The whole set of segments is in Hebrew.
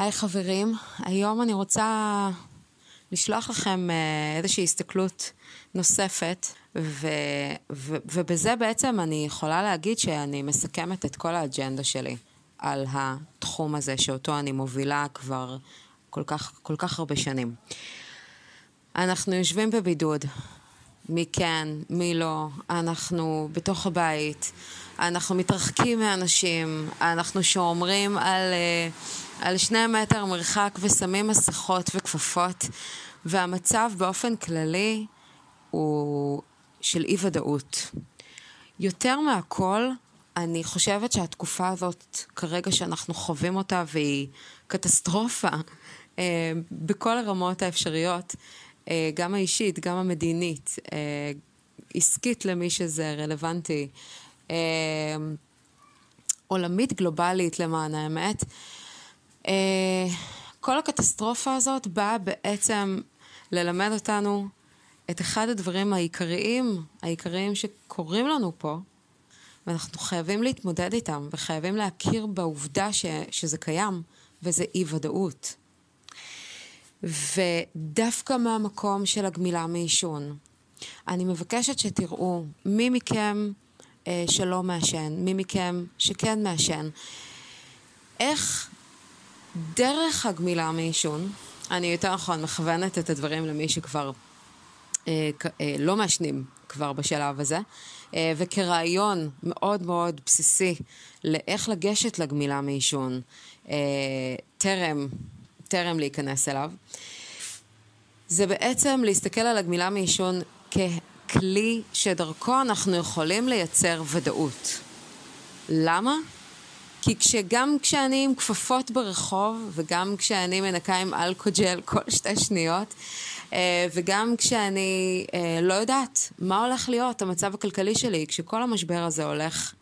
היי חברים, היום אני רוצה לשלוח לכם אה, איזושהי הסתכלות נוספת, ו, ו, ובזה בעצם אני יכולה להגיד שאני מסכמת את כל האג'נדה שלי על התחום הזה שאותו אני מובילה כבר כל כך, כל כך הרבה שנים. אנחנו יושבים בבידוד, מי כן, מי לא, אנחנו בתוך הבית, אנחנו מתרחקים מאנשים, אנחנו שומרים על, אה, על שני מטר מרחק ושמים מסכות וכפפות, והמצב באופן כללי הוא של אי ודאות. יותר מהכל, אני חושבת שהתקופה הזאת, כרגע שאנחנו חווים אותה, והיא קטסטרופה אה, בכל הרמות האפשריות, גם האישית, גם המדינית, אה, עסקית למי שזה רלוונטי, אה, עולמית גלובלית למען האמת. כל הקטסטרופה הזאת באה בעצם ללמד אותנו את אחד הדברים העיקריים, העיקריים שקורים לנו פה, ואנחנו חייבים להתמודד איתם, וחייבים להכיר בעובדה ש, שזה קיים, וזה אי ודאות. ודווקא מהמקום של הגמילה מעישון, אני מבקשת שתראו מי מכם אה, שלא מעשן, מי מכם שכן מעשן, איך דרך הגמילה מעישון, אני יותר נכון מכוונת את הדברים למי שכבר אה, אה, לא מעשנים כבר בשלב הזה, אה, וכרעיון מאוד מאוד בסיסי לאיך לגשת לגמילה מעישון אה, טרם טרם להיכנס אליו, זה בעצם להסתכל על הגמילה מעישון ככלי שדרכו אנחנו יכולים לייצר ודאות. למה? כי כשגם כשאני עם כפפות ברחוב, וגם כשאני מנקה עם אלכוג'ל כל שתי שניות, אה, וגם כשאני אה, לא יודעת מה הולך להיות המצב הכלכלי שלי, כשכל המשבר הזה הולך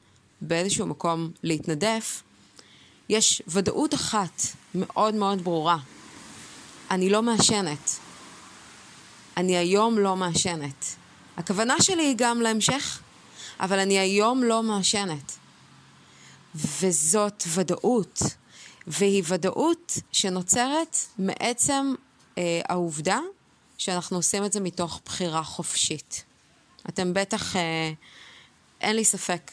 באיזשהו מקום להתנדף, יש ודאות אחת מאוד מאוד ברורה. אני לא מעשנת. אני היום לא מעשנת. הכוונה שלי היא גם להמשך, אבל אני היום לא מעשנת. וזאת ודאות, והיא ודאות שנוצרת מעצם אה, העובדה שאנחנו עושים את זה מתוך בחירה חופשית. אתם בטח, אה, אין לי ספק,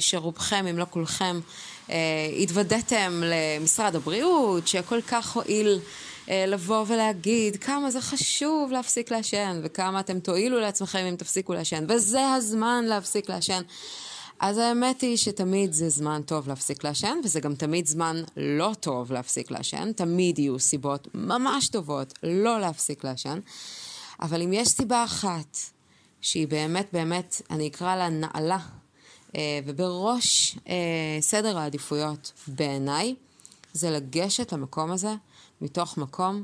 שרובכם, אם לא כולכם, אה, התוודעתם למשרד הבריאות, שכל כך הועיל אה, לבוא ולהגיד כמה זה חשוב להפסיק לעשן, וכמה אתם תועילו לעצמכם אם תפסיקו לעשן, וזה הזמן להפסיק לעשן. אז האמת היא שתמיד זה זמן טוב להפסיק לעשן, וזה גם תמיד זמן לא טוב להפסיק לעשן. תמיד יהיו סיבות ממש טובות לא להפסיק לעשן. אבל אם יש סיבה אחת שהיא באמת באמת, אני אקרא לה נעלה אה, ובראש אה, סדר העדיפויות בעיניי, זה לגשת למקום הזה מתוך מקום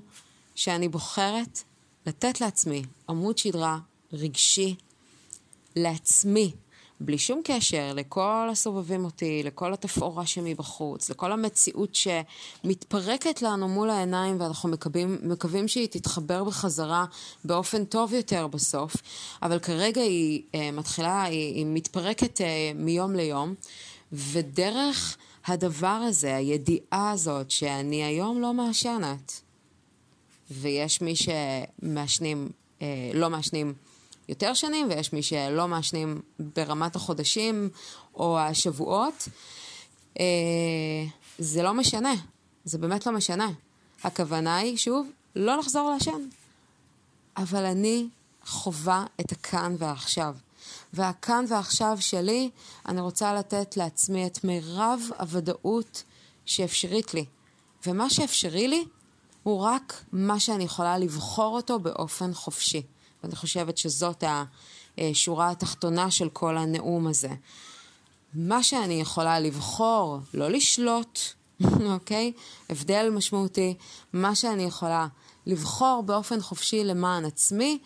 שאני בוחרת לתת לעצמי עמוד שדרה רגשי לעצמי, בלי שום קשר לכל הסובבים אותי, לכל התפאורה שמבחוץ, לכל המציאות שמתפרקת לנו מול העיניים ואנחנו מקווים, מקווים שהיא תתחבר בחזרה באופן טוב יותר בסוף, אבל כרגע היא uh, מתחילה, היא, היא מתפרקת uh, מיום ליום, ודרך הדבר הזה, הידיעה הזאת שאני היום לא מעשנת, ויש מי שמעשנים, uh, לא מעשנים יותר שנים, ויש מי שלא מעשנים ברמת החודשים או השבועות. אה, זה לא משנה, זה באמת לא משנה. הכוונה היא, שוב, לא לחזור לעשן. אבל אני חווה את הכאן והעכשיו. והכאן ועכשיו שלי, אני רוצה לתת לעצמי את מירב הוודאות שאפשרית לי. ומה שאפשרי לי, הוא רק מה שאני יכולה לבחור אותו באופן חופשי. ואני חושבת שזאת השורה התחתונה של כל הנאום הזה. מה שאני יכולה לבחור, לא לשלוט, אוקיי? הבדל משמעותי. מה שאני יכולה לבחור באופן חופשי למען עצמי,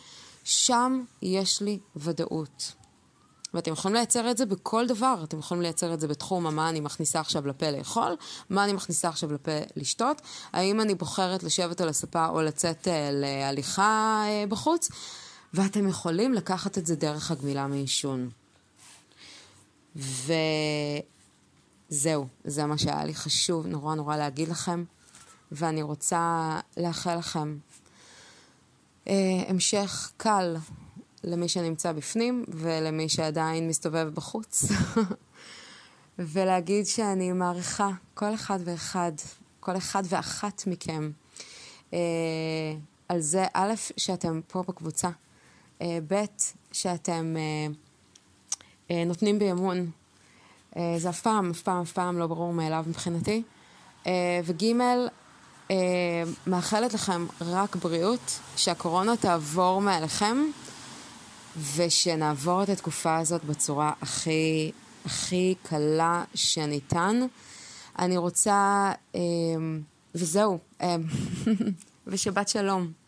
שם יש לי ודאות. ואתם יכולים לייצר את זה בכל דבר. אתם יכולים לייצר את זה בתחום מה אני מכניסה עכשיו לפה לאכול, מה אני מכניסה עכשיו לפה לשתות, האם אני בוחרת לשבת על הספה או לצאת אה, להליכה אה, בחוץ. ואתם יכולים לקחת את זה דרך הגמילה מעישון. וזהו, זה מה שהיה לי חשוב נורא נורא להגיד לכם. ואני רוצה לאחל לכם אה, המשך קל למי שנמצא בפנים ולמי שעדיין מסתובב בחוץ, ולהגיד שאני מעריכה כל אחד ואחד, כל אחד ואחת מכם, אה, על זה, א', שאתם פה בקבוצה, ב', שאתם אה, אה, נותנים בי אמון. אה, זה אף פעם, אף פעם, אף פעם לא ברור מאליו מבחינתי. אה, וג', אה, מאחלת לכם רק בריאות, שהקורונה תעבור מעליכם, ושנעבור את התקופה הזאת בצורה הכי, הכי קלה שניתן. אני רוצה, אה, וזהו, אה, ושבת שלום.